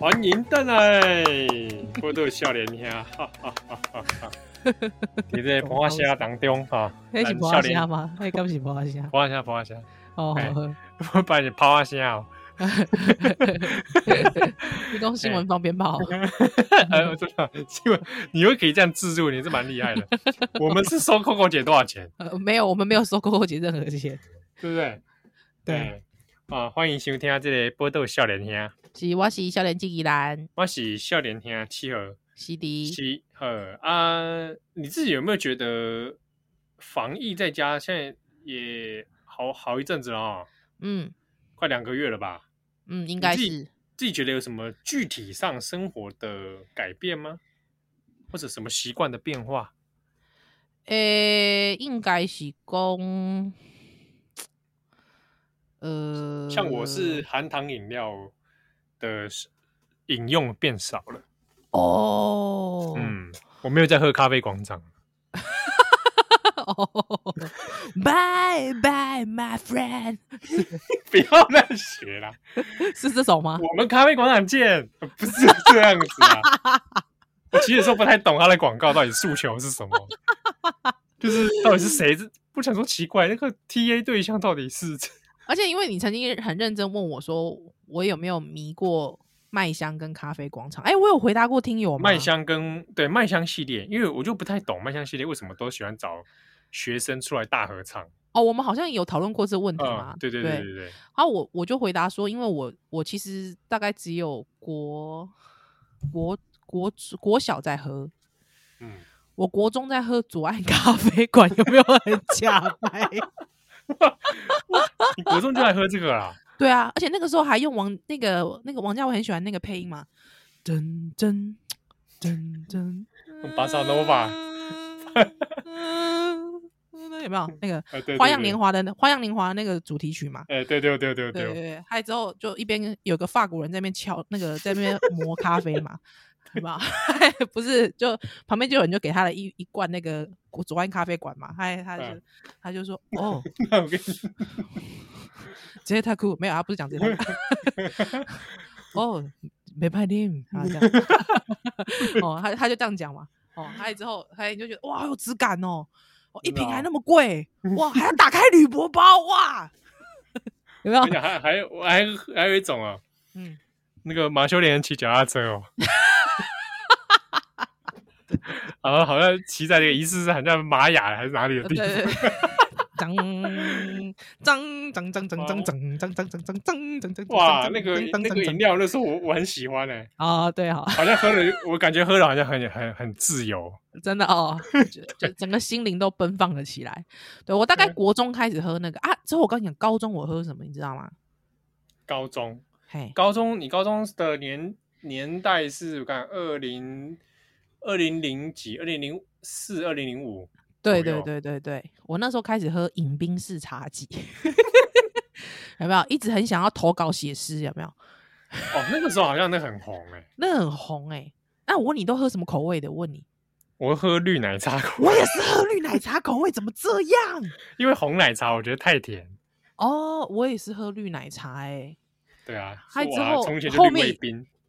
欢迎登来，波多笑脸兄，哈哈哈哈哈！你在播虾当中哈，那是播虾吗？那刚是播虾，播虾播虾哦，我把你抛虾哦。你讲新闻方便跑，哎呦，真的新闻，你又可以这样置入，你是蛮厉害的。我们是收 Coco 姐多少钱？呃，没有，我们没有收 Coco 姐任何钱，对不对？对。啊，欢迎收听这个波多少年兄，是我是少年纪宜兰，我是少年兄七号，是的，七号啊。你自己有没有觉得防疫在家现在也好好一阵子了啊？嗯，快两个月了吧？嗯，应该是自。自己觉得有什么具体上生活的改变吗？或者什么习惯的变化？诶、欸，应该是讲，呃，像我是含糖饮料的饮用变少了。哦，嗯，我没有在喝咖啡广场。哦，Bye bye my friend，不要乱学啦，是这首吗？我们咖啡广场见，不是这样子啊。我其实有时候不太懂他的广告到底诉求是什么，就是到底是谁？不想说奇怪，那个 TA 对象到底是？而且因为你曾经很认真问我说，我有没有迷过麦香跟咖啡广场？哎，我有回答过听友吗？麦香跟对麦香系列，因为我就不太懂麦香系列为什么都喜欢找。学生出来大合唱哦，我们好像有讨论过这个问题嘛？嗯、对对对对对，对。然后我我就回答说，因为我我其实大概只有国国国国小在喝，嗯，我国中在喝左岸咖啡馆，有没有很假掰？你国中就爱喝这个啦？对啊，而且那个时候还用王那个那个王家卫很喜欢那个配音嘛，噔噔噔噔，巴萨诺瓦。有没有那个《花样年华》的《花样年华》那个主题曲嘛？哎，对对对对对对对。还有之后就一边有个法国人在那边敲那个在那边磨咖啡嘛，对吧？不是，就旁边就有人就给他了一一罐那个左岸咖啡馆嘛，他他就他就说 哦，那我跟你，这些太酷，没有，他不是讲这个。哦，没拍定啊这样。哦，他他就这样讲嘛。哦，还有之后，还有就觉得哇，有质感哦。哦，一瓶还那么贵哇，还要打开铝箔包哇，有没有？还还有还还有一种啊，嗯，那个马修连骑脚踏车哦，好像骑在那个疑似是好像玛雅还是哪里的地方。脏脏脏脏脏脏脏脏脏脏脏脏脏脏！哇，那个那个饮料，那时候我我很喜欢哎。啊，对哈，好像喝了，我感觉喝了好像很很很自由，真的哦，就整个心灵都奔放了起来。对，我大概国中开始喝那个啊，之后我跟你讲，高中我喝什么，你知道吗？高中，嘿，高中，你高中的年年代是我看二零二零零几，二零零四，二零零五。对对对对对，我那时候开始喝饮冰式茶几，有没有？一直很想要投稿写诗，有没有？哦，那个时候好像那很红哎、欸，那很红哎、欸。那我问你，都喝什么口味的？我问你，我喝绿奶茶口味。我也是喝绿奶茶口味，怎么这样？因为红奶茶我觉得太甜。哦，我也是喝绿奶茶哎、欸。对啊，还之后后面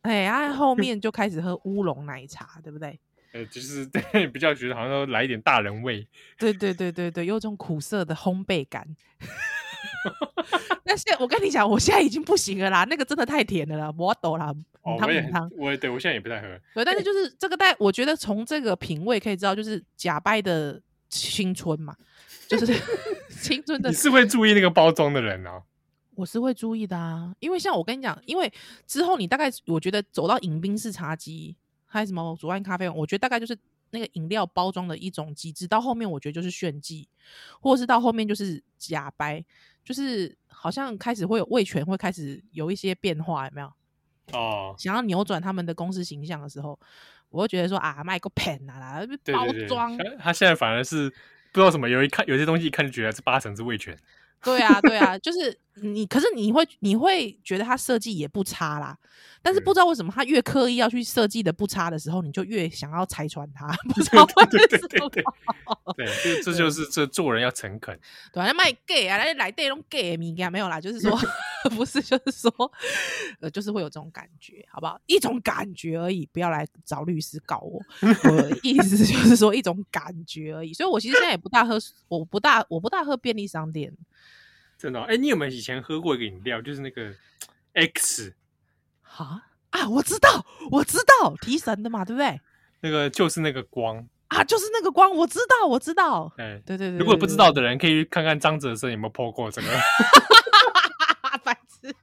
哎，啊，后面就开始喝乌龙奶茶，对不对？呃，就是对比较觉得好像都来一点大人味，对对对对对，有种苦涩的烘焙感。但是我跟你讲，我现在已经不行了啦，那个真的太甜了啦，我懂啦。哦，我也汤，我对我现在也不太喝。对，但是就是这个，但我觉得从这个品味可以知道，就是假掰的青春嘛，就是青春的。你是会注意那个包装的人啊？我是会注意的啊，因为像我跟你讲，因为之后你大概我觉得走到饮冰式茶几。还有什么左岸咖啡？我觉得大概就是那个饮料包装的一种机制。到后面我觉得就是炫技，或者是到后面就是假掰，就是好像开始会有味全会开始有一些变化，有没有？哦，想要扭转他们的公司形象的时候，我会觉得说啊，卖个骗啊啦，包装。他现在反而是不知道什么，有一看有些东西一看就觉得这八成是味全。对啊，对啊，就是你可是你会你会觉得他设计也不差啦，但是不知道为什么他越刻意要去设计的不差的时候，你就越想要拆穿他。不知道为什么？对对对对，对，这就是这做人要诚恳。对，来卖 gay 啊，来来这种 gay 没有啦，就是说 不是，就是说呃，就是会有这种感觉，好不好？一种感觉而已，不要来找律师告我。我的意思就是说一种感觉而已，所以我其实现在也不大喝，我不大我不大喝便利商店。真的哎、哦，你有没有以前喝过一个饮料，就是那个 X？啊啊，我知道，我知道，提神的嘛，对不对？那个就是那个光啊，就是那个光，我知道，我知道。哎，对对对，对，如果不知道的人，可以去看看张哲生有没有 po 过这个。白痴。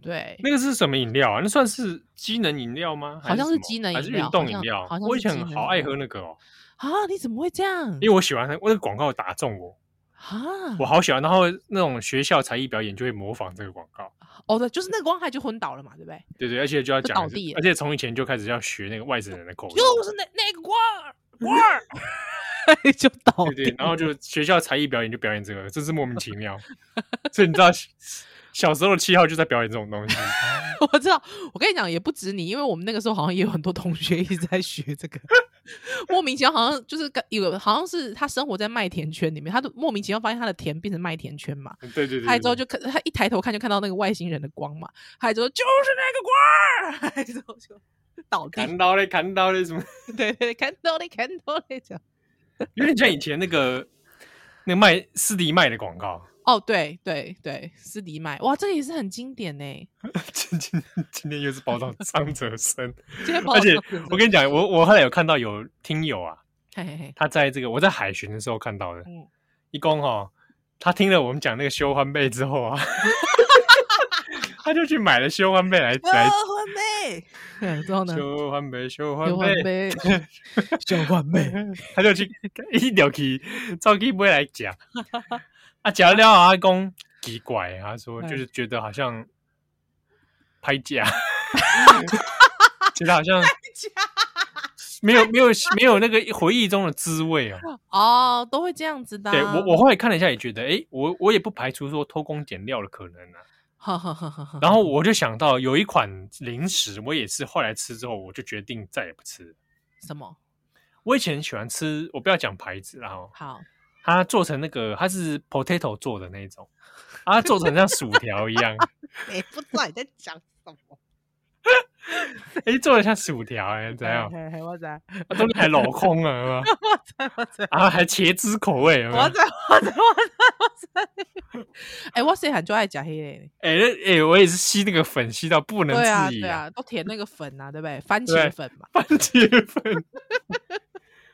对，那个是什么饮料啊？那算是机能饮料吗？好像是机能饮料，还是运动饮料？我以前好爱喝那个哦。啊，你怎么会这样？因为我喜欢它，我那个广告打中我。啊，我好喜欢，然后那种学校才艺表演就会模仿这个广告。哦，对，就是那个光害就昏倒了嘛，对不对？对对，而且就要讲倒地，而且从以前就开始要学那个外省人的口音，就是那那个光光，就倒地。对对，然后就学校才艺表演就表演这个，真是莫名其妙。所以你知道。小时候的七号就在表演这种东西，我知道。我跟你讲，也不止你，因为我们那个时候好像也有很多同学一直在学这个，莫名其妙，好像就是有，好像是他生活在麦田圈里面，他都莫名其妙发现他的田变成麦田圈嘛。对对对，对。还之后就看他一抬头看就看到那个外星人的光嘛，还之后就是那个光，还之后就倒地。看到了，看到了什么？对对，看到了，看到了，这样。有点像以前那个那个卖斯迪麦的广告。哦，对对对，斯迪麦，哇，这个也是很经典呢。今今今天又是报道 张哲生，而且我跟你讲，我我后来有看到有听友啊，嘿嘿嘿，他在这个我在海巡的时候看到的，嗯，一公哈，他听了我们讲那个修欢贝之后啊，他就去买了修欢贝来来。修欢贝，嗯，之后呢？修欢贝，修欢贝，修欢贝，他就去一条去找去买来讲。啊，讲了阿公奇怪，他说就是觉得好像拍假，觉得好像没有没有没有那个回忆中的滋味啊。哦，都会这样子的。对我，我后来看了一下，也觉得，哎，我我也不排除说偷工减料的可能啊。然后我就想到有一款零食，我也是后来吃之后，我就决定再也不吃。什么？我以前喜欢吃，我不要讲牌子，然后好。它做成那个，它是 potato 做的那种，它做成像薯条一样。哎，不知道你在讲什么。哎，做的像薯条哎，怎样？我知道，都还镂空啊，我知我知。啊，还茄汁口味，我知我知我知我知。哎，我谁很就爱讲黑嘞？哎哎，我也是吸那个粉，吸到不能自已。对啊，都填那个粉啊，对不对？番茄粉嘛，番茄粉。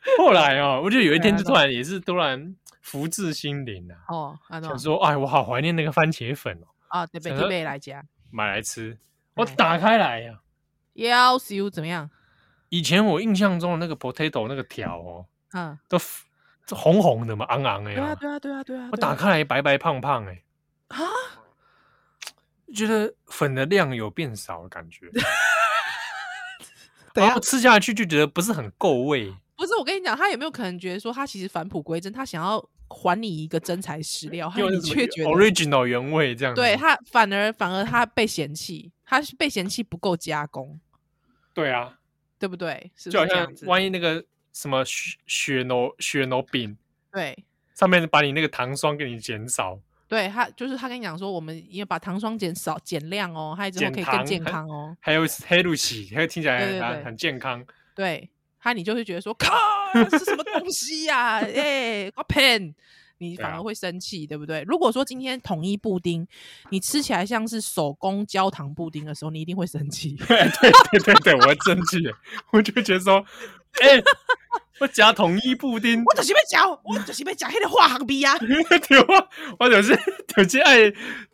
后来哦，我就有一天就突然也是突然。福至心灵啊！哦，想说，哎，我好怀念那个番茄粉哦。啊，对，准备来家买来吃。我打开来呀，要修怎么样？以前我印象中的那个 potato 那个条哦，嗯，都红红的嘛，昂昂的呀。对啊，对啊，对啊，对啊。我打开来白白胖胖哎，啊，觉得粉的量有变少的感觉。然后吃下去就觉得不是很够味。不是，我跟你讲，他有没有可能觉得说他其实返璞归真，他想要。还你一个真材实料，还你却觉得 original 原味这样子，对他反而反而他被嫌弃，他是被嫌弃不够加工，对啊，对不对？是不是就好像万一那个什么雪雪浓雪浓饼，对，上面把你那个糖霜给你减少，对他就是他跟你讲说，我们要把糖霜减少减量哦，还有之后可以更健康哦，还有黑露西，还有听起来很很，很健康，对。他你就会觉得说，靠，是什么东西呀？哎，我骗你，反而会生气，对不对？如果说今天统一布丁，你吃起来像是手工焦糖布丁的时候，你一定会生气。对对对对对，我会生气，我就会觉得说，哎，我加统一布丁，我就是要加，我就是要加那个化学冰啊！对啊，我就是就是爱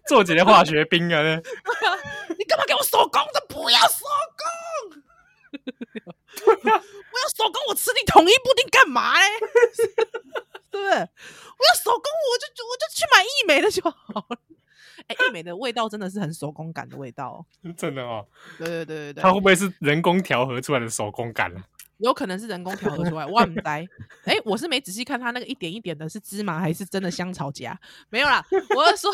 做几个化学冰啊！你干嘛给我手工的？不要手工！我要手工，我吃你统一布丁干嘛嘞？对不对？我要手工，我就我就去买义美的就好了。哎、欸，义美的味道真的是很手工感的味道，真的哦。对对对对对，它会不会是人工调和出来的手工感呢？有可能是人工调和出来，我很呆。哎、欸，我是没仔细看它那个一点一点的，是芝麻还是真的香草荚？没有啦，我是说。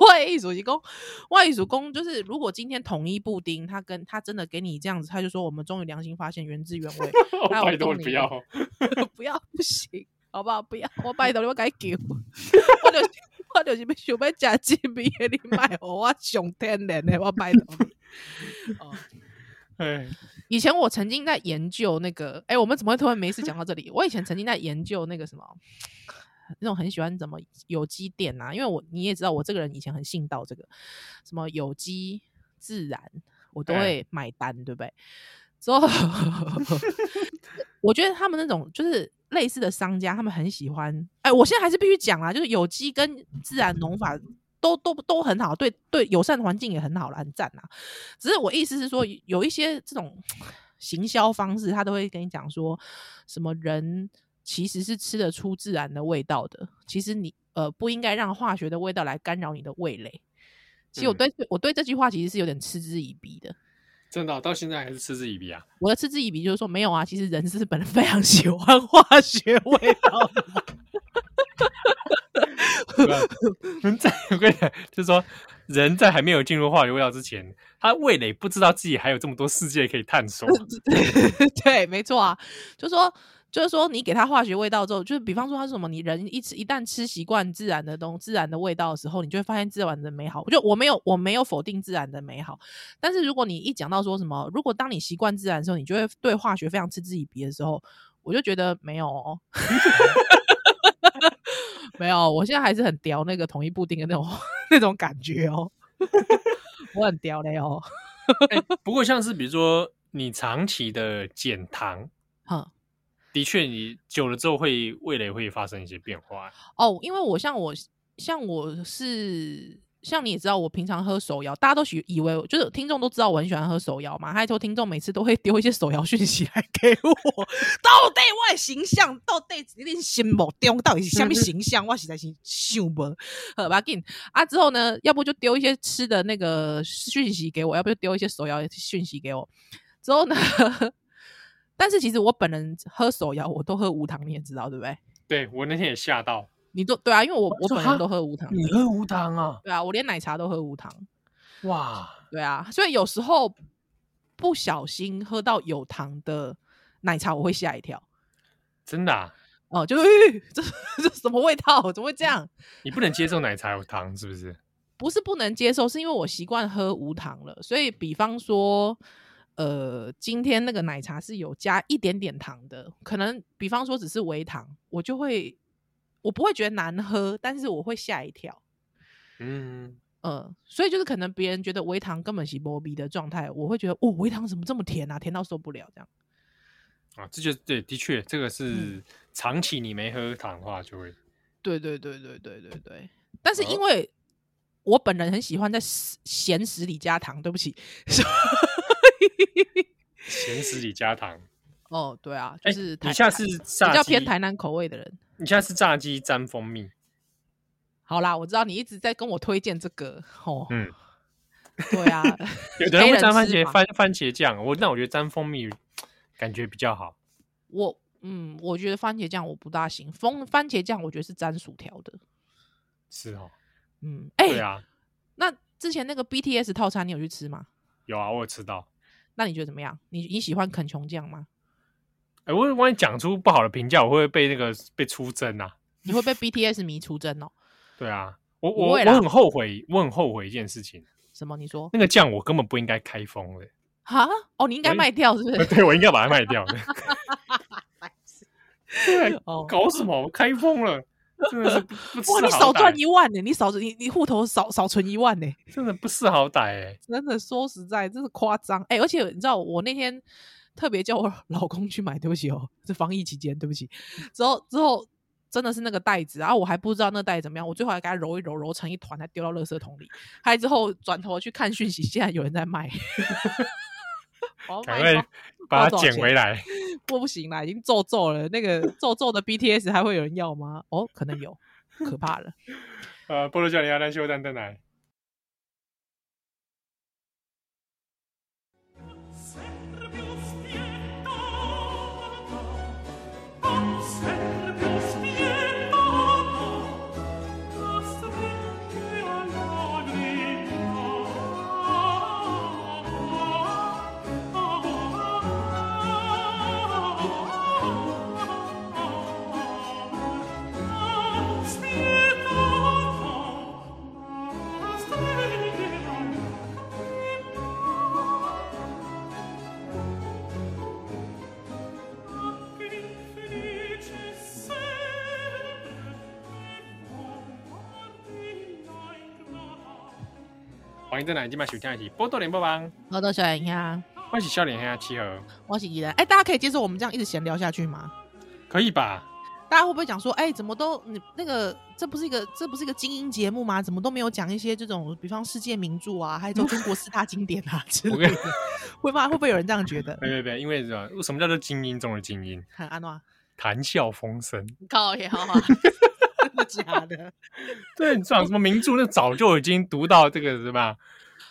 我的意思是说，我的意思说，就是如果今天统一布丁，他跟他真的给你这样子，他就说我们终于良心发现，原汁原味。我拜托你 不要，不要不行，好不好？不要，我拜托你，我改叫。我就我就是要想要吃精味的，你买我上天然的，我拜托你。哦，哎，以前我曾经在研究那个，哎、欸，我们怎么会突然没事讲到这里？我以前曾经在研究那个什么。那种很喜欢怎么有机店啊，因为我你也知道，我这个人以前很信道这个什么有机自然，我都会买单，欸、对不对？之后 我觉得他们那种就是类似的商家，他们很喜欢。哎、欸，我现在还是必须讲啊，就是有机跟自然农法都都都很好，对对，友善环境也很好了，很赞啊。只是我意思是说，有一些这种行销方式，他都会跟你讲说什么人。其实是吃得出自然的味道的。其实你呃不应该让化学的味道来干扰你的味蕾。其实我对、嗯、我对这句话其实是有点嗤之以鼻的。真的、哦，到现在还是嗤之以鼻啊？我的嗤之以鼻就是说没有啊，其实人是本来非常喜欢化学味道的。人在我跟你讲，就是说人在还没有进入化学味道之前，他味蕾不知道自己还有这么多世界可以探索。对，没错啊，就是说。就是说，你给它化学味道之后，就是比方说它是什么，你人一吃一旦吃习惯自然的东自然的味道的时候，你就会发现自然的美好。就我没有我没有否定自然的美好，但是如果你一讲到说什么，如果当你习惯自然的时候，你就会对化学非常嗤之以鼻的时候，我就觉得没有哦，没有，我现在还是很叼那个统一布丁的那种那种感觉哦，我很叼嘞哦、欸。不过像是比如说你长期的减糖，哈。的确，你久了之后会味蕾会发生一些变化哦。因为我像我像我是像你也知道，我平常喝手摇，大家都许以为就是听众都知道我很喜欢喝手摇嘛。还有说听众每次都会丢一些手摇讯息来给我，到底我的形象到底一定心目中到底是什么形 象？我实在是想不好吧，紧啊！之后呢，要不就丢一些吃的那个讯息给我，要不就丢一些手摇讯息给我。之后呢？但是其实我本人喝手摇，我都喝无糖，你也知道对不对？对，我那天也吓到，你都对啊，因为我我本人都喝无糖，你喝无糖啊？对啊，我连奶茶都喝无糖。哇，对啊，所以有时候不小心喝到有糖的奶茶，我会吓一跳。真的啊？哦，就、欸、这这什么味道？怎么会这样？你不能接受奶茶有糖是不是？不是不能接受，是因为我习惯喝无糖了，所以比方说。呃，今天那个奶茶是有加一点点糖的，可能比方说只是微糖，我就会我不会觉得难喝，但是我会吓一跳。嗯呃，所以就是可能别人觉得微糖根本是波比的状态，我会觉得哦，微糖怎么这么甜啊，甜到受不了这样。啊，这就对，的确，这个是长期你没喝糖的话就会。对对对对对对对，但是因为我本人很喜欢在咸食里加糖，对不起。咸食里加糖哦，对啊，就是台、欸、你下次比较偏台南口味的人，你下次炸鸡沾蜂蜜。好啦，我知道你一直在跟我推荐这个哦，嗯，对啊，有的人会沾番茄番番茄酱，我那我觉得沾蜂蜜感觉比较好。我嗯，我觉得番茄酱我不大行，蜂番茄酱我觉得是沾薯条的，是哦，嗯，哎、欸，对啊，那之前那个 BTS 套餐你有去吃吗？有啊，我有吃到。那你觉得怎么样？你你喜欢肯琼酱吗？哎、欸，我万一讲出不好的评价，我会不会被那个被出征啊？你会被 BTS 迷出征哦？对啊，我我我很后悔，我很后悔一件事情。什么？你说那个酱我根本不应该开封的。哈？哦，你应该卖掉是不是？对，我应该把它卖掉的。对，搞什么？我开封了。真的是哇！你少赚一万呢？你少你你户头少少存一万呢？真的不识好歹哎！真的说实在，真是夸张哎！而且你知道，我那天特别叫我老公去买，对不起哦，这防疫期间，对不起。之后之后真的是那个袋子，然后我还不知道那个袋子怎么样，我最后还给它揉一揉，揉成一团，还丢到垃圾桶里。还之后转头去看讯息，现在有人在卖。赶快把它捡回来！不行啦，已经皱皱了。那个皱皱的 BTS 还会有人要吗？哦，可能有，可怕了。呃，菠萝叫你阿丹修蛋蛋奶。欢迎在南京麦收听的是波多连播帮，我都小脸呀，欢喜笑脸黑七和，我是依然。哎，大家可以接受我们这样一直闲聊下去吗？可以吧？大家会不会讲说，哎，怎么都你那个，这不是一个这不是一个精英节目吗？怎么都没有讲一些这种，比方世界名著啊，还有中国四大经典啊 之类的，会吗？会不会有人这样觉得？对对对，因为什么？叫做精英中的精英？很安诺，谈笑风生，靠也好好，假的？对，你讲什么名著？那早就已经读到这个什么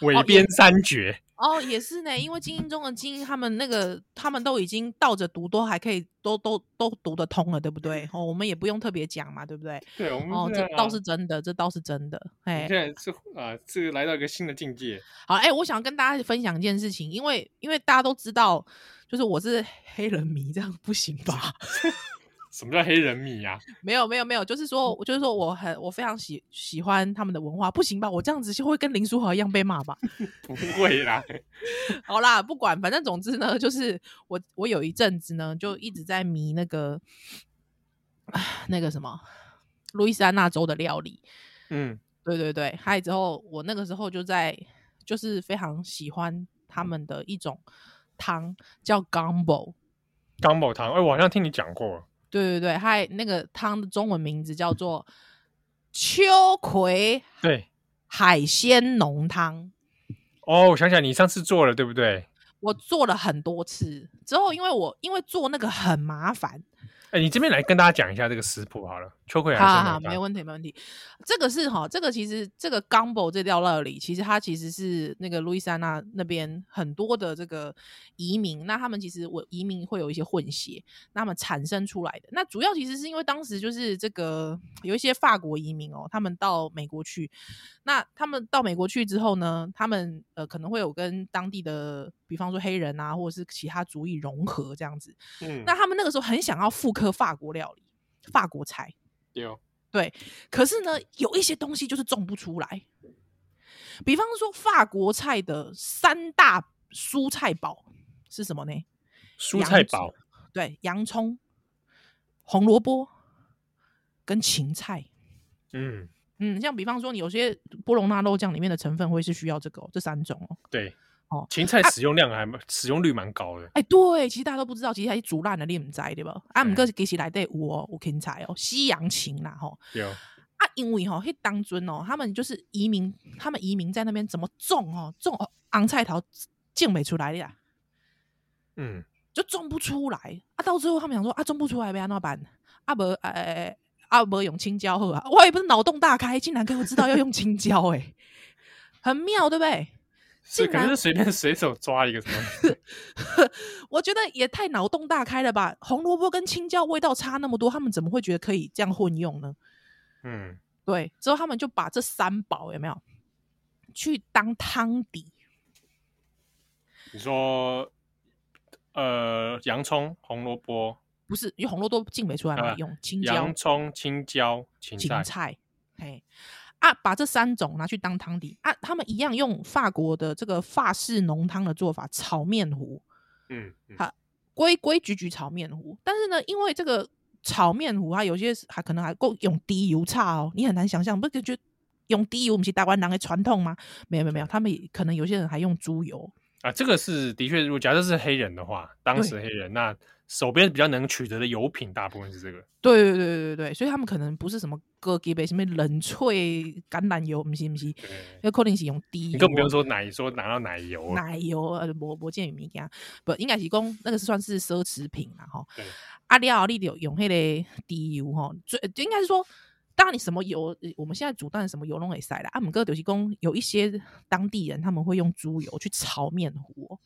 尾边三绝。哦哦，也是呢，因为精英中的精英，他们那个他们都已经倒着读，都还可以，都都都读得通了，对不对？哦，我们也不用特别讲嘛，对不对？对，我们哦，这倒是真的，这倒是真的。哎，现在是啊，这个来到一个新的境界。好，哎，我想跟大家分享一件事情，因为因为大家都知道，就是我是黑人迷，这样不行吧？什么叫黑人米呀、啊？没有没有没有，就是说，我就是说，我很我非常喜喜欢他们的文化，不行吧？我这样子就会跟林书豪一样被骂吧？不会啦。好啦，不管，反正总之呢，就是我我有一阵子呢，就一直在迷那个那个什么路易斯安那州的料理。嗯，对对对，还有之后，我那个时候就在就是非常喜欢他们的一种汤，叫 gumbo gumbo 汤。哎、欸，我好像听你讲过。对对对，还那个汤的中文名字叫做 秋葵对海鲜浓汤。哦，我想起来，你上次做了对不对？我做了很多次之后，因为我因为做那个很麻烦。哎，你这边来跟大家讲一下这个食谱好了，秋葵还是好，好，没问题，没问题。这个是哈，这个其实这个 gumbo 这道料理，其实它其实是那个路易斯安那那边很多的这个移民，那他们其实我移民会有一些混血，那么产生出来的。那主要其实是因为当时就是这个有一些法国移民哦，他们到美国去，那他们到美国去之后呢，他们呃可能会有跟当地的，比方说黑人啊，或者是其他族裔融合这样子。嗯，那他们那个时候很想要复。颗法国料理，法国菜有对，可是呢，有一些东西就是种不出来。比方说，法国菜的三大蔬菜宝是什么呢？蔬菜宝对，洋葱、红萝卜跟芹菜。嗯嗯，像比方说，你有些波隆纳肉酱里面的成分会是需要这个、哦、这三种哦。对。哦，芹菜使用量还蛮、啊、使用率蛮高的。哎、欸，对，其实大家都不知道，其实它是煮烂的，你唔知对吧？啊，唔过其实来对有哦，有芹菜哦，西洋芹啦，吼。有啊，因为吼，迄当尊哦，他们就是移民，他们移民在那边怎么种哦，种昂菜头种不出来的呀。嗯，就种不出来啊。到最后他们想说啊，种不出来要安怎办？啊不，哎哎哎，啊不用青椒好啊。我也不是脑洞大开，竟然给我知道要用青椒，哎，很妙，对不对？是，可能是随便随手抓一个什么？我觉得也太脑洞大开了吧！红萝卜跟青椒味道差那么多，他们怎么会觉得可以这样混用呢？嗯，对。之后他们就把这三宝有没有去当汤底？你说，呃，洋葱、红萝卜不是，因为红萝卜进没出来嘛，用青椒、洋葱、青椒、芹菜，芹菜，嘿。啊，把这三种拿去当汤底啊，他们一样用法国的这个法式浓汤的做法炒面糊，嗯，好、嗯，规规矩矩炒面糊。但是呢，因为这个炒面糊，啊有些还可能还够用低油差哦，你很难想象，不就觉得用低油，我们是台湾人的传统吗？没有没有没有，他们可能有些人还用猪油啊。这个是的确，如果假设是黑人的话，当时黑人那。手边比较能取得的油品，大部分是这个。对对对对对，所以他们可能不是什么哥基杯，什么冷萃橄榄油，不是不是，那肯定是用低。你更不用说奶，说拿到奶油。奶油呃，我我建议你这样，不应该是讲那个是算是奢侈品啦哈。阿里奥利有用那个低油哈，最应该是说，当然你什么油，我们现在煮蛋什么油都可以塞的。阿姆哥就是讲有一些当地人他们会用猪油去炒面糊。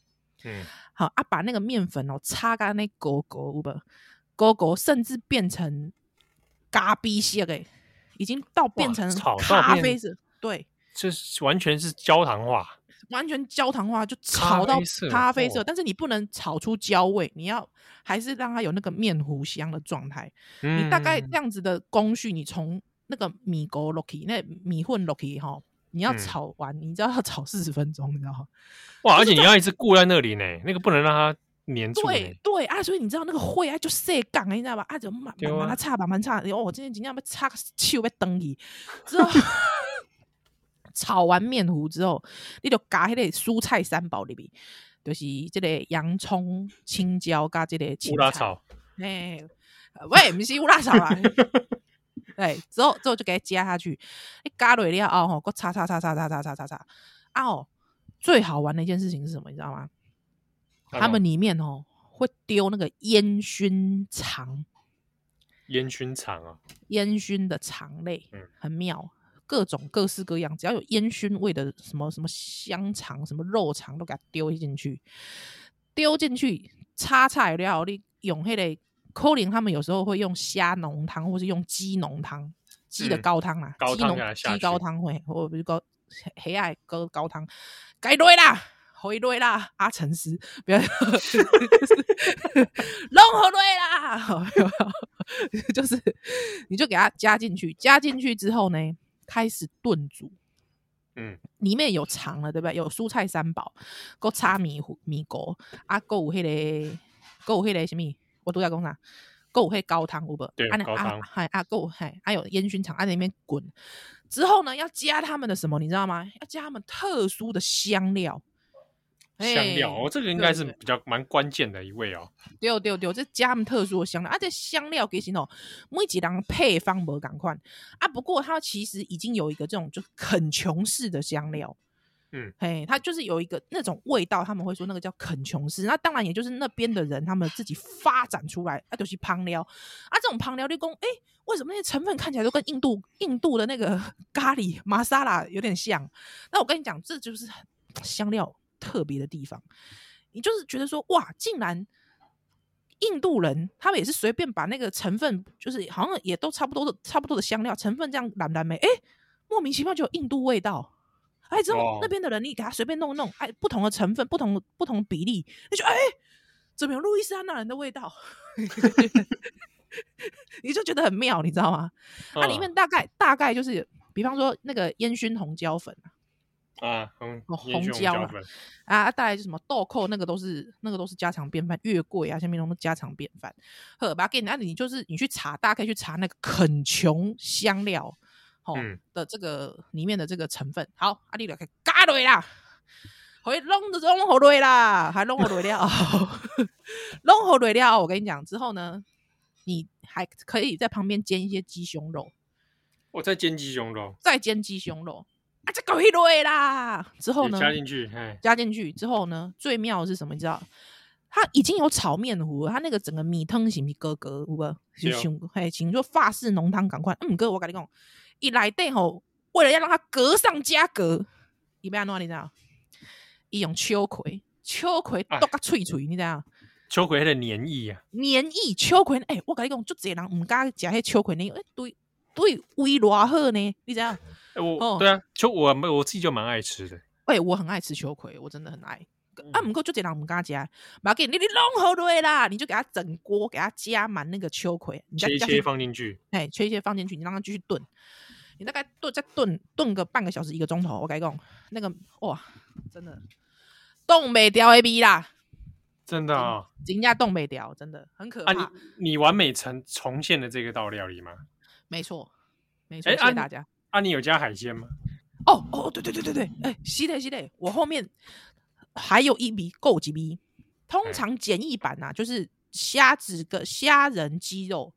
嗯，好啊，把那个面粉哦擦干那勾勾不勾勾，甚至变成咖啡色的，已经到变成咖啡色，对，这完全是焦糖化，完全焦糖化就炒到咖啡色，但是你不能炒出焦味，你要还是让它有那个面糊香的状态。嗯、你大概这样子的工序，你从那个米勾落去，那米混落去哈。你要炒完，嗯、你知道要炒四十分钟，你知道吗？哇！而且你要一直固在那里呢，那个不能让它粘住。对对啊，所以你知道那个会啊，就塞杠，你知道吧？啊，就慢慢慢它差，慢慢差。哦，我今天今天要擦手要灯椅，之后 炒完面糊之后，你就加迄个蔬菜三宝里面，就是这个洋葱、青椒加这个青乌拉草。哎，喂，不是乌拉草啦。对，之后之后就给它加下去，一加落了后吼，给擦擦擦擦擦擦擦擦擦。啊哦，最好玩的一件事情是什么？你知道吗？他们里面哦会丢那个烟熏肠，烟熏肠啊，烟熏的肠类，嗯，很妙。各种各式各样，只要有烟熏味的什么什么香肠、什么肉肠，都给它丢进去。丢进去，擦菜料你用那个可能他们有时候会用虾浓汤，或是用鸡浓汤，鸡的高汤啊，鸡浓鸡高汤会，或比如高黑爱高高汤，该对啦，回对啦，阿诚师，不要，弄好对啦，就是你就给它加进去，加进去之后呢？开始炖煮，嗯，里面有肠了，对不对？有蔬菜三宝，够炒米米糕啊，够有迄个，够有迄个什么？我都要讲啥？够有迄高汤，有无？对，啊、高汤，还啊够，还还有烟熏肠，在里面滚。之后呢，要加他们的什么？你知道吗？要加他们特殊的香料。香料哦，这个应该是比较蛮关键的一位哦。对对对，这加他们特殊的香料，啊，这香料其实哦，每一人配方不赶快啊。不过它其实已经有一个这种就很穷式的香料，嗯，嘿，它就是有一个那种味道，他们会说那个叫肯琼斯。那当然也就是那边的人他们自己发展出来啊，就是胖料啊。这种胖料，的工，哎，为什么那些成分看起来都跟印度印度的那个 咖喱玛莎拉有点像？那我跟你讲，这就是香料。特别的地方，你就是觉得说哇，竟然印度人他们也是随便把那个成分，就是好像也都差不多的差不多的香料成分这样染染没，哎，莫名其妙就有印度味道。哎，之后、哦、那边的人你给他随便弄弄，哎，不同的成分，不同不同比例，你就哎，怎么有路易斯安那人的味道？你就觉得很妙，你知道吗？它、哦啊、里面大概大概就是，比方说那个烟熏红椒粉。啊，红哦，红椒啊，啊，大概就什么豆蔻，那个都是那个都是家常便饭，月桂啊，下面都是家常便饭。呵，把它给你，那你就是你去查，大家可以去查那个肯琼香料，哦、嗯、的这个里面的这个成分。好，阿弟来开加落啦，可以弄的弄好累啦，还弄好累了，弄好累了。我跟你讲，之后呢，你还可以在旁边煎一些鸡胸肉。我再煎鸡胸肉，再煎鸡胸肉。啊，这搞一堆啦！之后呢？加进去，加进去之后呢？最妙的是什么？你知道？它已经有炒面糊，它那个整个米汤是不是格格？有无？就像嘿，请说法式浓汤赶快。嗯，哥，我跟你讲，一来电吼，为了要让它格上加格，伊要安怎样？你知道？伊用秋葵，秋葵剁个脆脆，你知道？秋葵的黏液啊，黏液秋葵。诶、欸，我甲你讲，就这人毋敢食迄秋葵呢？哎，对对，胃偌好呢？你知道？哎、欸，我、哦、对啊，秋我我自己就蛮爱吃的。哎、欸，我很爱吃秋葵，我真的很爱。嗯、啊，不过就这样，我们跟他加，把给你你弄好对啦，你就给它整锅，给它加满那个秋葵，你再切一切放进去。哎，切一切放进去，你让它继续炖。你大概炖再炖炖个半个小时一个钟头，我跟你讲，那个哇，真的冻没掉 A B 啦，真的啊，人家冻没掉，真的很可怕。啊、你你完美成重现了这个道料理吗？没错，没错，欸、谢谢大家。啊啊，你有加海鲜吗？哦哦，对对对对对，哎、欸，是的，是的，我后面还有一笔够几笔。通常简易版呐、啊，就是虾子跟虾仁鸡肉、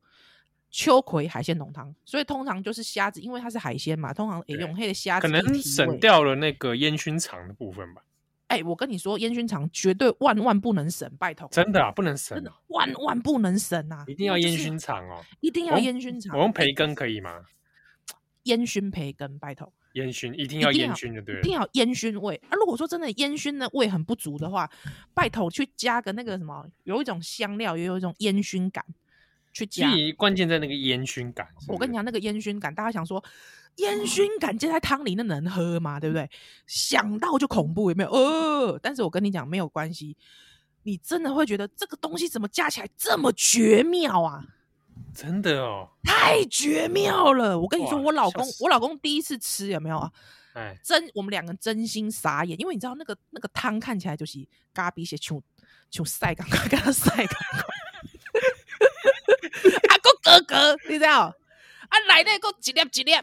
秋葵海鲜浓汤，所以通常就是虾子，因为它是海鲜嘛，通常也用黑的虾子。可能省掉了那个烟熏肠的部分吧。哎、欸，我跟你说，烟熏肠绝对万万不能省，拜托。真的啊，不能省，万万不能省啊！一定要烟熏肠哦，一定要烟熏肠。我用培根可以吗？烟熏培根，拜托，烟熏一定要烟熏的，对，一定要烟熏味啊！如果说真的烟熏的味很不足的话，拜托去加个那个什么，有一种香料，也有一种烟熏感，去加。所以关键在那个烟熏感是是。我跟你讲，那个烟熏感，大家想说烟熏感加在汤里，那能喝吗？对不对？想到就恐怖，有没有？呃，但是我跟你讲，没有关系，你真的会觉得这个东西怎么加起来这么绝妙啊！真的哦，太绝妙了！我跟你说，我老公，我老公第一次吃有没有啊？哎，真，我们两个真心傻眼，因为你知道那个那个汤看起来就是咖比些像像晒干干，跟他晒干干。阿哥哥哥，你知道？啊，来那个一粒一粒，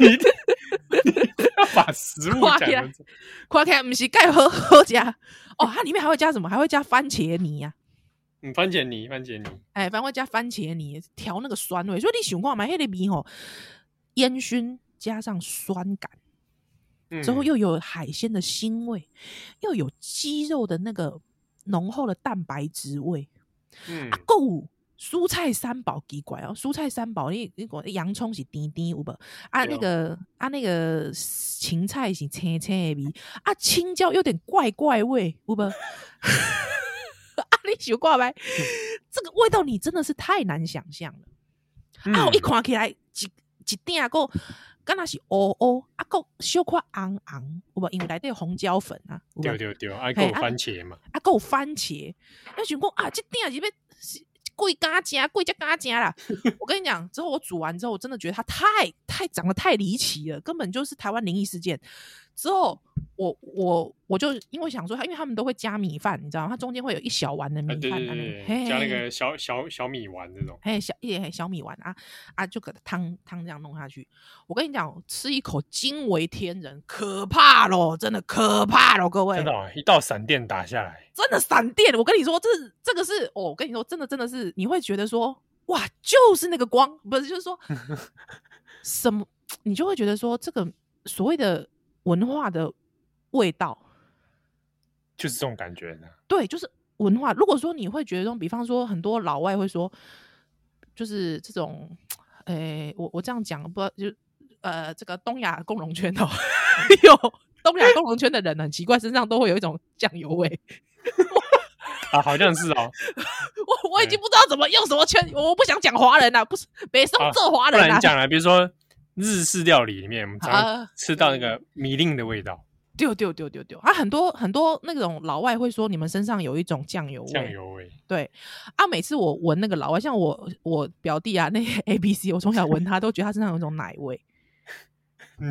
你你要把食物讲成看起来不是盖好好加哦，它里面还会加什么？还会加番茄泥呀、啊？嗯，番茄泥，番茄泥，哎，反正会加番茄泥调那个酸味。所以你喜欢买黑的米吼，烟熏加上酸感。之后又有海鲜的腥味，又有鸡肉的那个浓厚的蛋白质味，嗯，啊够蔬菜三宝奇怪哦，蔬菜三宝你你讲洋葱是甜甜有无？啊那个啊那个芹菜是青青的味，啊青椒有点怪怪味有无？啊你想看麦？这个味道你真的是太难想象了，嗯、啊我一看起来一一点个。敢若是乌乌，啊个小块红红，有无？因为内底有红椒粉啊，对对对，啊个有番茄嘛，啊个有番茄，要想讲啊，这点是要贵加加，贵加加加啦！我跟你讲，之后我煮完之后，我真的觉得它太太长得太离奇了，根本就是台湾灵异事件。之后。我我我就因为想说，他因为他们都会加米饭，你知道吗？它中间会有一小碗的米饭，加那个小小小米丸这种，哎，小一点小米丸啊啊，就给汤汤这样弄下去。我跟你讲，吃一口惊为天人，可怕咯，真的可怕咯，各位，真的，一道闪电打下来，真的闪电。我跟你说，这这个是，哦，我跟你说，真的真的是，你会觉得说，哇，就是那个光，不是，就是说 什么，你就会觉得说，这个所谓的文化的。味道就是这种感觉呢。对，就是文化。如果说你会觉得比方说很多老外会说，就是这种，诶、欸，我我这样讲，不就呃，这个东亚共荣圈哦，有东亚共荣圈的人很奇怪，身上都会有一种酱油味 啊，好像是哦。我我已经不知道怎么用什么圈，我不想讲华人了，不是北宋这华人啊。不然讲了，比如说日式料理里面，我们吃到那个米令的味道。丢丢丢丢丢啊！很多很多那种老外会说，你们身上有一种酱油味。酱油味，对啊。每次我闻那个老外，像我我表弟啊，那些 A B C，我从小闻他都觉得他身上有一种奶味。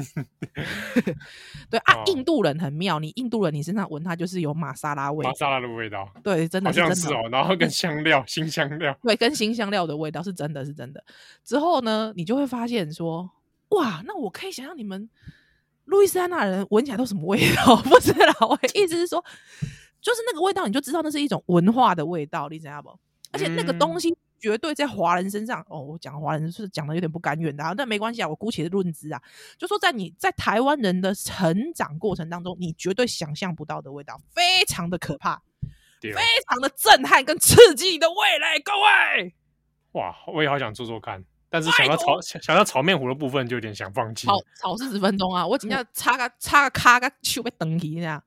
对啊，印度人很妙，你印度人你身上闻它就是有玛莎拉味，玛莎拉的味道。对，真的好像是哦。然后跟香料，新香料，对，跟新香料的味道是真的是真的。之后呢，你就会发现说，哇，那我可以想象你们。路易斯安那人闻起来都什么味道？不是啦，我意思是说，就是那个味道，你就知道那是一种文化的味道，你知道不？而且那个东西绝对在华人身上，哦，我讲华人是讲的有点不甘愿的，啊但没关系啊，我姑且论之啊，就说在你在台湾人的成长过程当中，你绝对想象不到的味道，非常的可怕，非常的震撼跟刺激你的味蕾，各位，哇，我也好想做做看。但是想到炒想到炒面糊的部分就有点想放弃。炒炒四十分钟啊！我今天插个插个卡个球被等一下，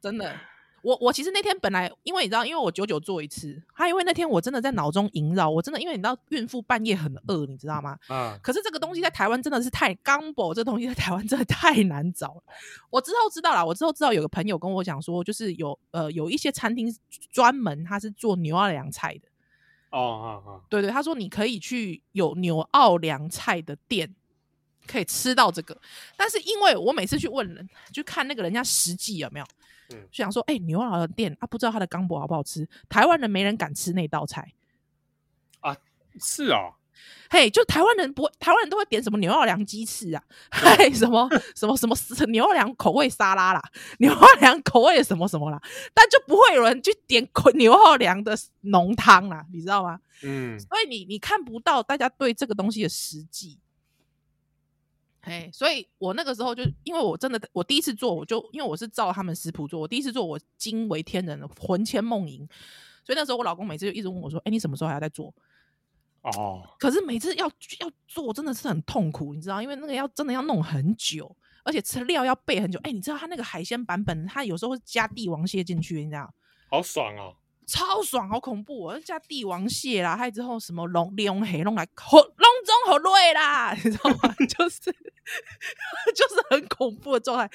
真的。我我其实那天本来因为你知道，因为我久久做一次，还因为那天我真的在脑中萦绕，我真的因为你知道孕妇半夜很饿，你知道吗？嗯。可是这个东西在台湾真的是太 gumbo，这东西在台湾真的太难找了。我之后知道了，我之后知道有个朋友跟我讲说，就是有呃有一些餐厅专门他是做牛二两菜的。哦哦哦，对对，他说你可以去有牛奥凉菜的店，可以吃到这个。但是因为我每次去问人，就看那个人家实际有没有，嗯，就想说，哎、欸，牛奥的店，他、啊、不知道他的钢博好不好吃。台湾人没人敢吃那道菜啊，是啊、哦。嘿就台湾人不会，台湾人都会点什么牛奥良鸡翅啊，嘿，什么什么什么牛奥良口味沙拉啦，牛奥良口味什么什么啦，但就不会有人去点牛奥良的浓汤啦，你知道吗？嗯，所以你你看不到大家对这个东西的实际。嘿，所以我那个时候就因为我真的我第一次做，我就因为我是照他们食谱做，我第一次做我惊为天人，魂牵梦萦，所以那时候我老公每次就一直问我说：“哎、欸，你什么时候还要再做？”哦，可是每次要要做真的是很痛苦，你知道，因为那个要真的要弄很久，而且吃料要备很久。哎、欸，你知道他那个海鲜版本，他有时候会加帝王蟹进去，你知道？好爽哦，超爽，好恐怖、哦！加帝王蟹啦，还有之后什么龙龙黑龙来好龙中好累啦，你知道吗？就是 就是很恐怖的状态，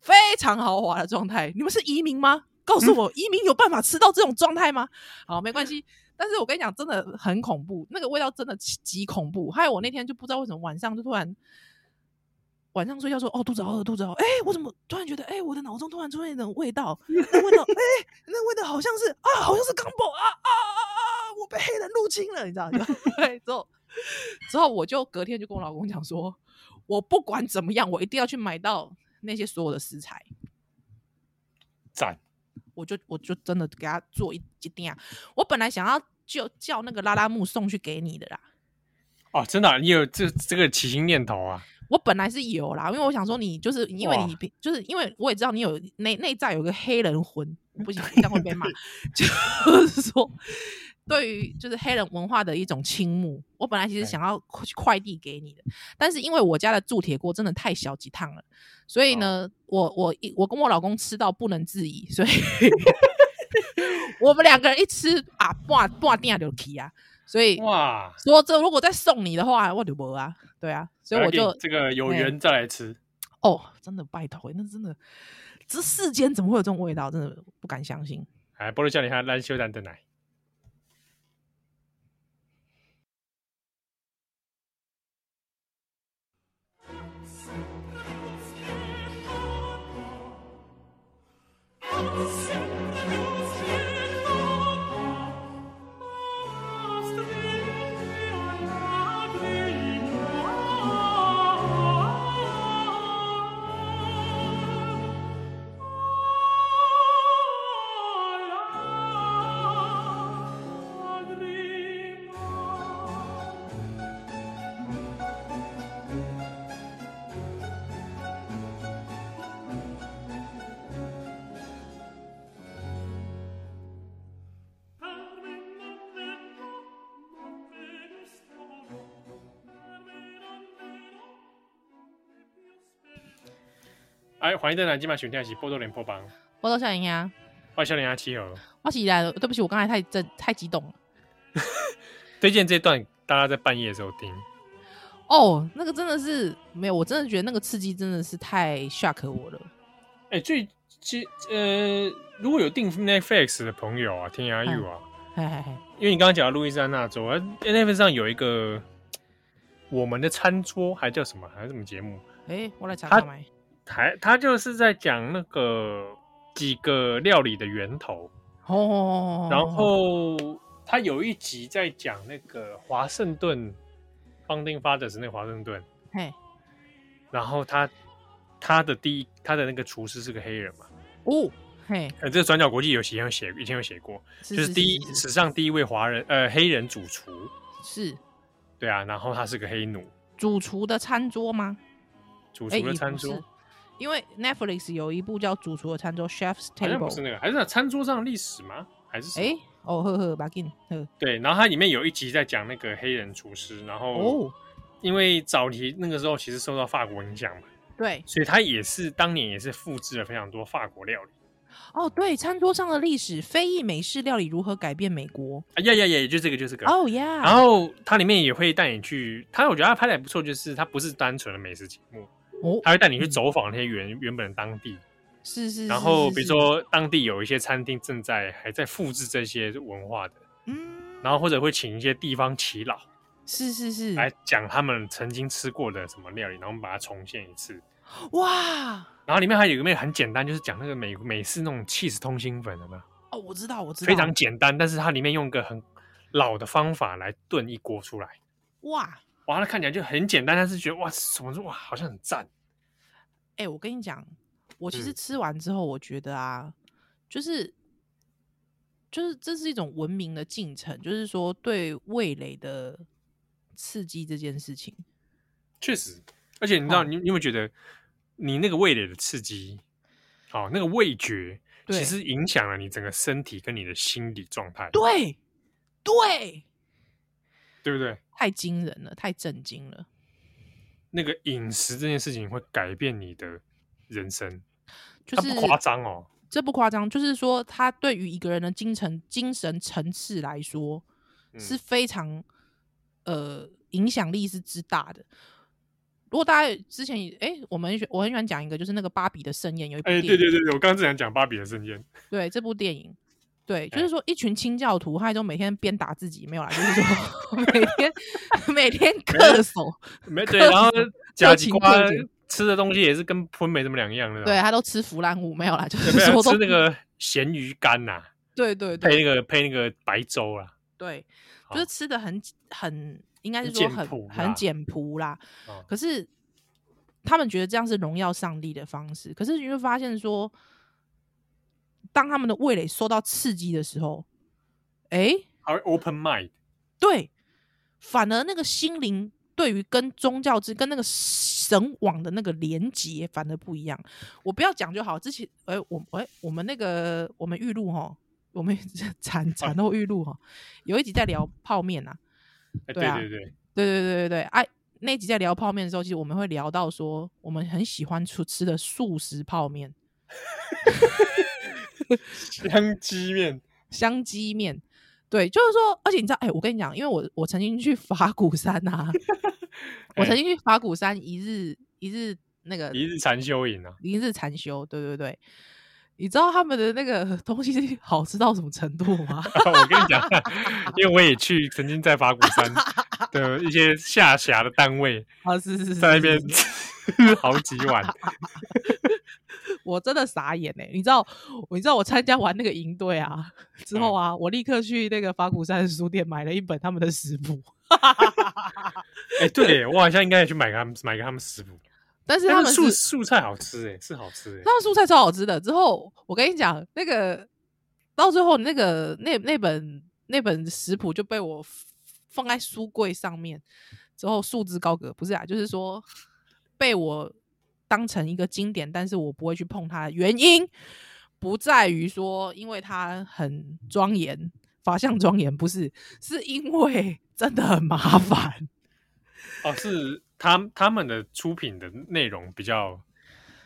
非常豪华的状态。你们是移民吗？告诉我，移民有办法吃到这种状态吗？好，没关系。但是我跟你讲，真的很恐怖，那个味道真的极恐怖。还有我那天就不知道为什么晚上就突然晚上睡觉说哦肚子好饿，肚子好饿，哎、欸，我怎么突然觉得哎、欸、我的脑中突然出现一种味道，那味道哎、欸、那味道好像是啊好像是钢宝啊啊啊啊我被黑人入侵了，你知道吗？对，之后之后我就隔天就跟我老公讲说。我不管怎么样，我一定要去买到那些所有的食材。赞！我就我就真的给他做一一定啊！我本来想要就叫那个拉拉木送去给你的啦。哦，真的、啊，你有这这个起心念头啊？我本来是有啦，因为我想说你就是因为你就是因为我也知道你有内内在有个黑人魂，不行，这样会被骂。就是说，对于就是黑人文化的一种倾慕，我本来其实想要快递给你的，但是因为我家的铸铁锅真的太小几趟了，所以呢，哦、我我一我跟我老公吃到不能自已，所以 我们两个人一吃啊，半半点就起啊。所以哇，说这如果再送你的话，我就不啊，对啊，所以我就这个有缘再来吃哦，真的拜托，那真的，这世间怎么会有这种味道？真的不敢相信。哎，不如叫你看兰修丹的奶。哎，欢迎登来，今晚选听的是波多连播帮，波多少年呀？欢迎少年阿七和，我起来了，对不起，我刚才太真太激动了。推荐这段大家在半夜的时候听。哦，那个真的是没有，我真的觉得那个刺激真的是太 shock 我了。哎、欸，最其呃，如果有订 Netflix 的朋友啊，听阿 U 啊，嘿嘿嘿，因为你刚刚讲到路易斯安那州，Netflix 上有一个我们的餐桌，还叫什么？还是什么节目？哎、欸，我来查查买。台他就是在讲那个几个料理的源头哦，然后他有一集在讲那个华盛顿 Founding Fathers 那华盛顿，嘿，然后他他的第一他的那个厨师是个黑人嘛，哦，嘿，呃，这个转角国际有写有写以前有写过，就是第一史上第一位华人呃黑人主厨。是，对啊，然后他是个黑奴，主厨的餐桌吗？主厨的餐桌。因为 Netflix 有一部叫《主厨的餐桌》（Chef's Table），不是那个，还是那餐桌上的历史吗？还是哎、欸，哦呵呵，把给你呵。对，然后它里面有一集在讲那个黑人厨师，然后哦，因为早期那个时候其实受到法国影响嘛，对，所以他也是当年也是复制了非常多法国料理。哦，对，餐桌上的历史，非裔美式料理如何改变美国？啊呀呀呀，就这个，就这个。哦呀，然后它里面也会带你去，它我觉得它拍的还不错，就是它不是单纯的美食节目。哦，他会带你去走访那些原、嗯、原本的当地，是是，是。然后比如说当地有一些餐厅正在还在复制这些文化的，嗯。然后或者会请一些地方耆老，是是是，来讲他们曾经吃过的什么料理，然后我们把它重现一次。哇！然后里面还有一个很简单，就是讲那个美美式那种起司通心粉，有没有？哦，我知道，我知道。非常简单，但是它里面用一个很老的方法来炖一锅出来。哇！哇，它看起来就很简单，但是觉得哇，什么说哇，好像很赞。哎、欸，我跟你讲，我其实吃完之后，我觉得啊，嗯、就是就是这是一种文明的进程，就是说对味蕾的刺激这件事情，确实，而且你知道，你、哦、你有没有觉得，你那个味蕾的刺激，哦，那个味觉，其实影响了你整个身体跟你的心理状态。对，对。对不对？太惊人了，太震惊了。那个饮食这件事情会改变你的人生，就是不夸张哦，这不夸张，就是说，他对于一个人的精神精神层次来说是非常呃影响力是之大的。如果大家之前哎，我们我很喜欢讲一个，就是那个芭比的盛宴，有一部电影，对对对对，我刚刚正想讲芭比的盛宴，对这部电影。对，就是说一群清教徒，他都每天鞭打自己，没有啦，就是说 每天每天 恪守，没对，然后假期瓜吃的东西也是跟荤没什么两样的，对他都吃腐烂物，没有啦，就是说吃那个咸鱼干呐，对对对，配那个配那个白粥啦，对，就是吃的很很应该是说很很简朴啦，可是他们觉得这样是荣耀上帝的方式。可是你会发现说，当他们的味蕾受到刺激的时候，哎，还会 open mind，对，反而那个心灵对于跟宗教之跟那个神网的那个连接反而不一样。我不要讲就好。之前，哎，我哎，我们那个我们玉露哈，我们 产产后玉露哈，有一集在聊泡面呐。对啊，对对对，对对对对对，哎、啊，那集在聊泡面的时候，其实我们会聊到说，我们很喜欢吃吃的素食泡面。香鸡面，香鸡面，对，就是说，而且你知道，哎，我跟你讲，因为我我曾经去法鼓山呐、啊，我曾经去法鼓山 一日一日那个一日禅修营啊，一日禅修，对对对，你知道他们的那个东西好吃到什么程度吗？我跟你讲，因为我也去曾经在法鼓山的一些下辖的单位啊，是是是，在那边吃好几碗。我真的傻眼哎、欸！你知道，你知道我参加完那个营队啊之后啊，嗯、我立刻去那个法鼓山书店买了一本他们的食谱。哎、欸，对，我好像应该也去买个他们买个他们食谱。但是他们素素菜好吃哎、欸，是好吃哎、欸，他们素菜超好吃的。之后我跟你讲，那个到最后那个那那本那本食谱就被我放在书柜上面，之后束之高阁。不是啊，就是说被我。当成一个经典，但是我不会去碰它的原因，不在于说因为它很庄严，法相庄严，不是，是因为 真的很麻烦。哦，是他他们的出品的内容比较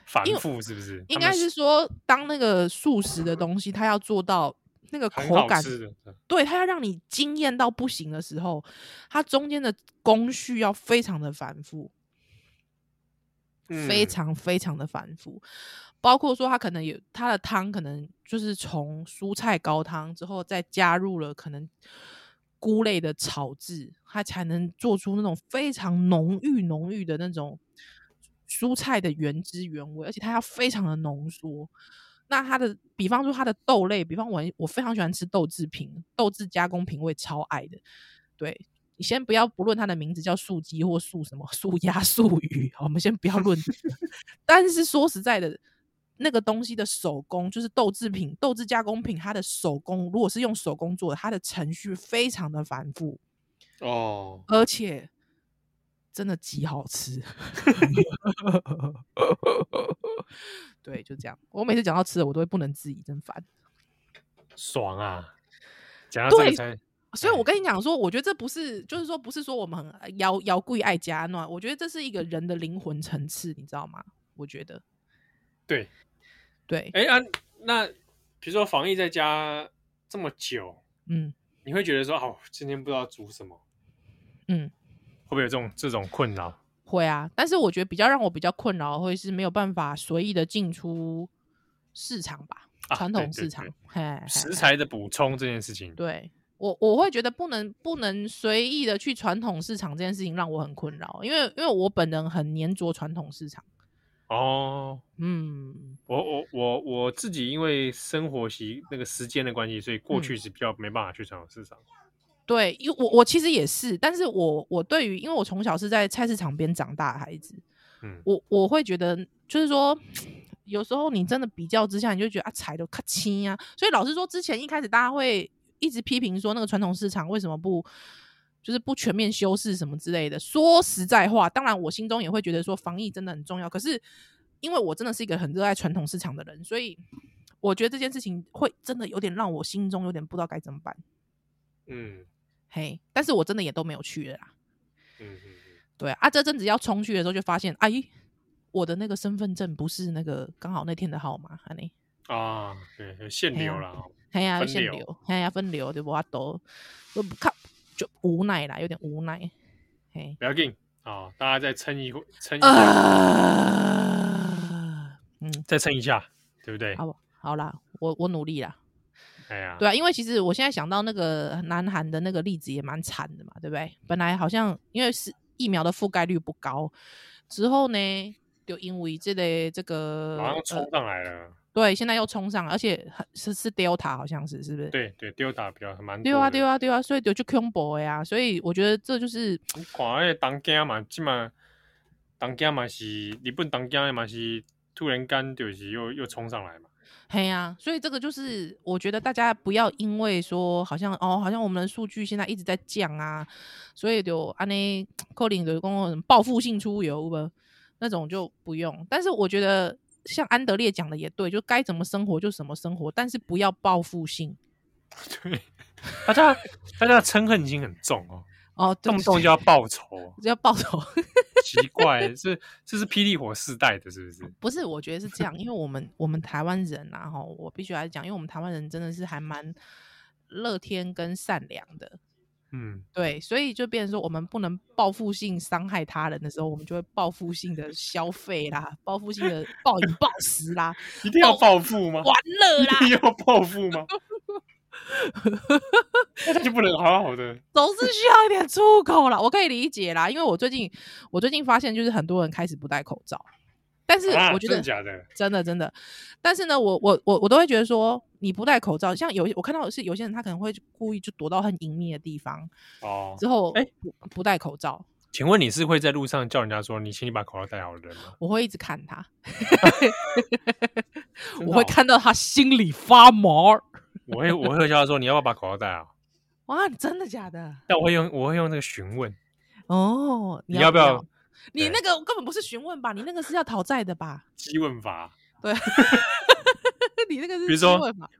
繁复，是不是？应该是说，当那个素食的东西，它要做到那个口感，对，它要让你惊艳到不行的时候，它中间的工序要非常的繁复。非常非常的繁复，包括说它可能有它的汤，可能就是从蔬菜高汤之后再加入了可能菇类的炒制，它才能做出那种非常浓郁浓郁的那种蔬菜的原汁原味，而且它要非常的浓缩。那它的，比方说它的豆类，比方我我非常喜欢吃豆制品，豆制加工品，我也超爱的，对。你先不要不论它的名字叫素鸡或素什么素鸭素鱼，我们先不要论。但是说实在的，那个东西的手工就是豆制品、豆制加工品，它的手工如果是用手工做的，它的程序非常的繁复哦，而且真的极好吃。对，就这样。我每次讲到吃的，我都会不能自已，真烦。爽啊！讲到这个才。所以，我跟你讲说，我觉得这不是，就是说，不是说我们很要要故意爱家暖。我觉得这是一个人的灵魂层次，你知道吗？我觉得，对，对。哎啊，那比如说防疫在家这么久，嗯，你会觉得说，哦，今天不知道煮什么，嗯，会不会有这种这种困扰？会啊，但是我觉得比较让我比较困扰，会是没有办法随意的进出市场吧，传统市场，嘿，食材的补充这件事情，对。我我会觉得不能不能随意的去传统市场这件事情让我很困扰，因为因为我本人很黏着传统市场。哦，嗯，我我我我自己因为生活习那个时间的关系，所以过去是比较没办法去传统市场。嗯、对，因为我我其实也是，但是我我对于因为我从小是在菜市场边长大的孩子，嗯，我我会觉得就是说，有时候你真的比较之下，你就觉得啊，菜都卡轻呀，所以老实说，之前一开始大家会。一直批评说那个传统市场为什么不就是不全面修饰什么之类的。说实在话，当然我心中也会觉得说防疫真的很重要。可是因为我真的是一个很热爱传统市场的人，所以我觉得这件事情会真的有点让我心中有点不知道该怎么办。嗯，嘿，但是我真的也都没有去了啦。嗯嗯嗯，对啊，这阵子要冲去的时候就发现，哎，我的那个身份证不是那个刚好那天的号码，安尼啊，对，限流了。哎呀，限流，哎呀，分流就无法度，都不靠，就无奈啦，有点无奈。嘿，不要紧啊，大家再撑一会，撑一下，嗯，再撑一下，对不对？好，好啦，我我努力啦。哎呀，对啊，因为其实我现在想到那个南韩的那个例子也蛮惨的嘛，对不对？本来好像因为是疫苗的覆盖率不高，之后呢，就因为这个这个马上冲上来了。呃对，现在又冲上，而且是是 Delta，好像是是不是？对对，Delta 比较蛮。对啊对啊对啊，所以就去恐怖呀，所以我觉得这就是。看那当家嘛，起码当家嘛是日本当家嘛是突然间就是又又冲上来嘛。嘿呀、啊，所以这个就是我觉得大家不要因为说好像哦，好像我们的数据现在一直在降啊，所以就安尼扣零的公共报复性出游吧，那种就不用。但是我觉得像安德烈讲的也对，就该怎么生活就怎么生活，但是不要报复性。对，大家大家的嗔恨心很重哦。哦，动不动就要报仇，就要报仇，奇怪，这这是霹雳火世代的，是不是？不是，我觉得是这样，因为我们我们台湾人啊，哈，我必须来讲，因为我们台湾人真的是还蛮乐天跟善良的，嗯，对，所以就变成说，我们不能报复性伤害他人的时候，我们就会报复性的消费啦，报复性的暴饮暴食啦，一定要报复吗？完了啦，一定要报复吗？那他就不能好好的，总是需要一点出口啦。我可以理解啦，因为我最近我最近发现，就是很多人开始不戴口罩，但是我觉得、啊、真的假的，真的真的。但是呢，我我我我都会觉得说，你不戴口罩，像有我看到的是有些人他可能会故意就躲到很隐秘的地方哦，之后哎不不戴口罩。请问你是会在路上叫人家说你请你把口罩戴好的人吗？我会一直看他，我会看到他心里发毛。我会我会叫他说，你要不要把口罩戴好？哇，真的假的？但我会用我会用那个询问哦，你要不要？你那个根本不是询问吧？你那个是要讨债的吧？激问法。对，你那个是。比如说，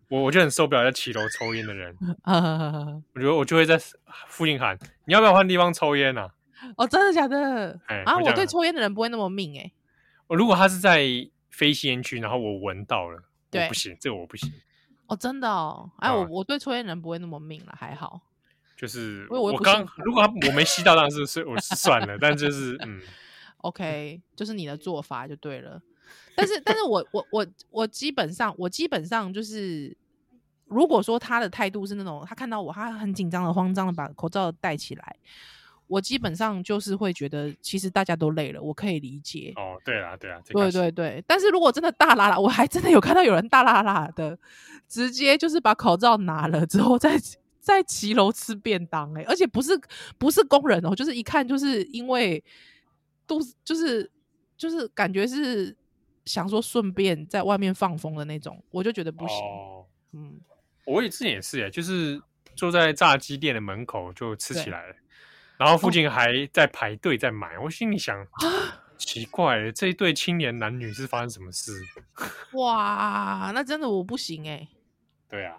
我我就很受不了在骑楼抽烟的人，我觉得我就会在附近喊，你要不要换地方抽烟呐？哦，真的假的？啊，我对抽烟的人不会那么命哎。我如果他是在非吸烟区，然后我闻到了，对，不行，这个我不行。哦，真的哦，哎，我我对抽烟人不会那么命了，还好。就是我刚如果他我没吸到，当然是是我是算了，但就是嗯，OK，就是你的做法就对了。但是，但是我我我我基本上我基本上就是，如果说他的态度是那种，他看到我，他很紧张的、慌张的把口罩戴起来。我基本上就是会觉得，其实大家都累了，我可以理解。哦，对啊，对啊，对对对。但是如果真的大拉拉，我还真的有看到有人大拉拉的，直接就是把口罩拿了之后再，在在骑楼吃便当，欸，哎，而且不是不是工人哦，就是一看就是因为肚子就是就是感觉是想说顺便在外面放风的那种，我就觉得不行。哦，嗯，我也之前也是，哎，就是坐在炸鸡店的门口就吃起来了。然后附近还在排队在买，哦、我心里想，奇怪，这一对青年男女是发生什么事？哇，那真的我不行哎、欸。对啊，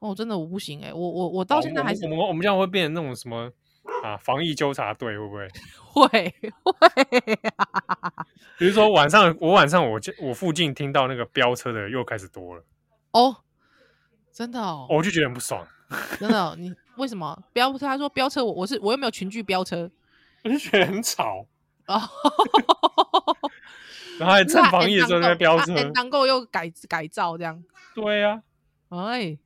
哦，真的我不行哎、欸，我我我到现在还是我们我们这样会变成那种什么啊？防疫纠察队会不会？会 会。比如说晚上，我晚上我我附近听到那个飙车的又开始多了。哦，真的哦，我就觉得很不爽。真的、哦，你为什么飙车？他说飙车，我我是我又没有群聚飙车，我就觉得很吵啊。然后还趁防疫的时候在飙车，能够又改改造这样。对呀、啊，哎，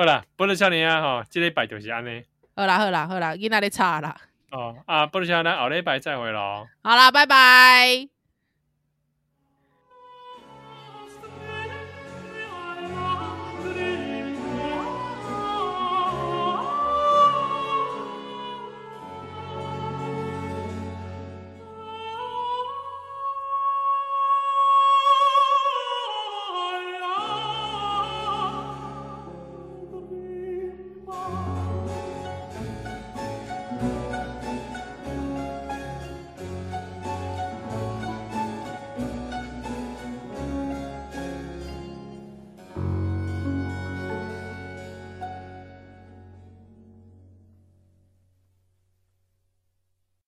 好啦，不能少年啊吼，即礼拜就是安尼。好啦好啦好啦，今仔日差啦。哦啊，不能少年，后礼拜再会咯。好啦，拜拜。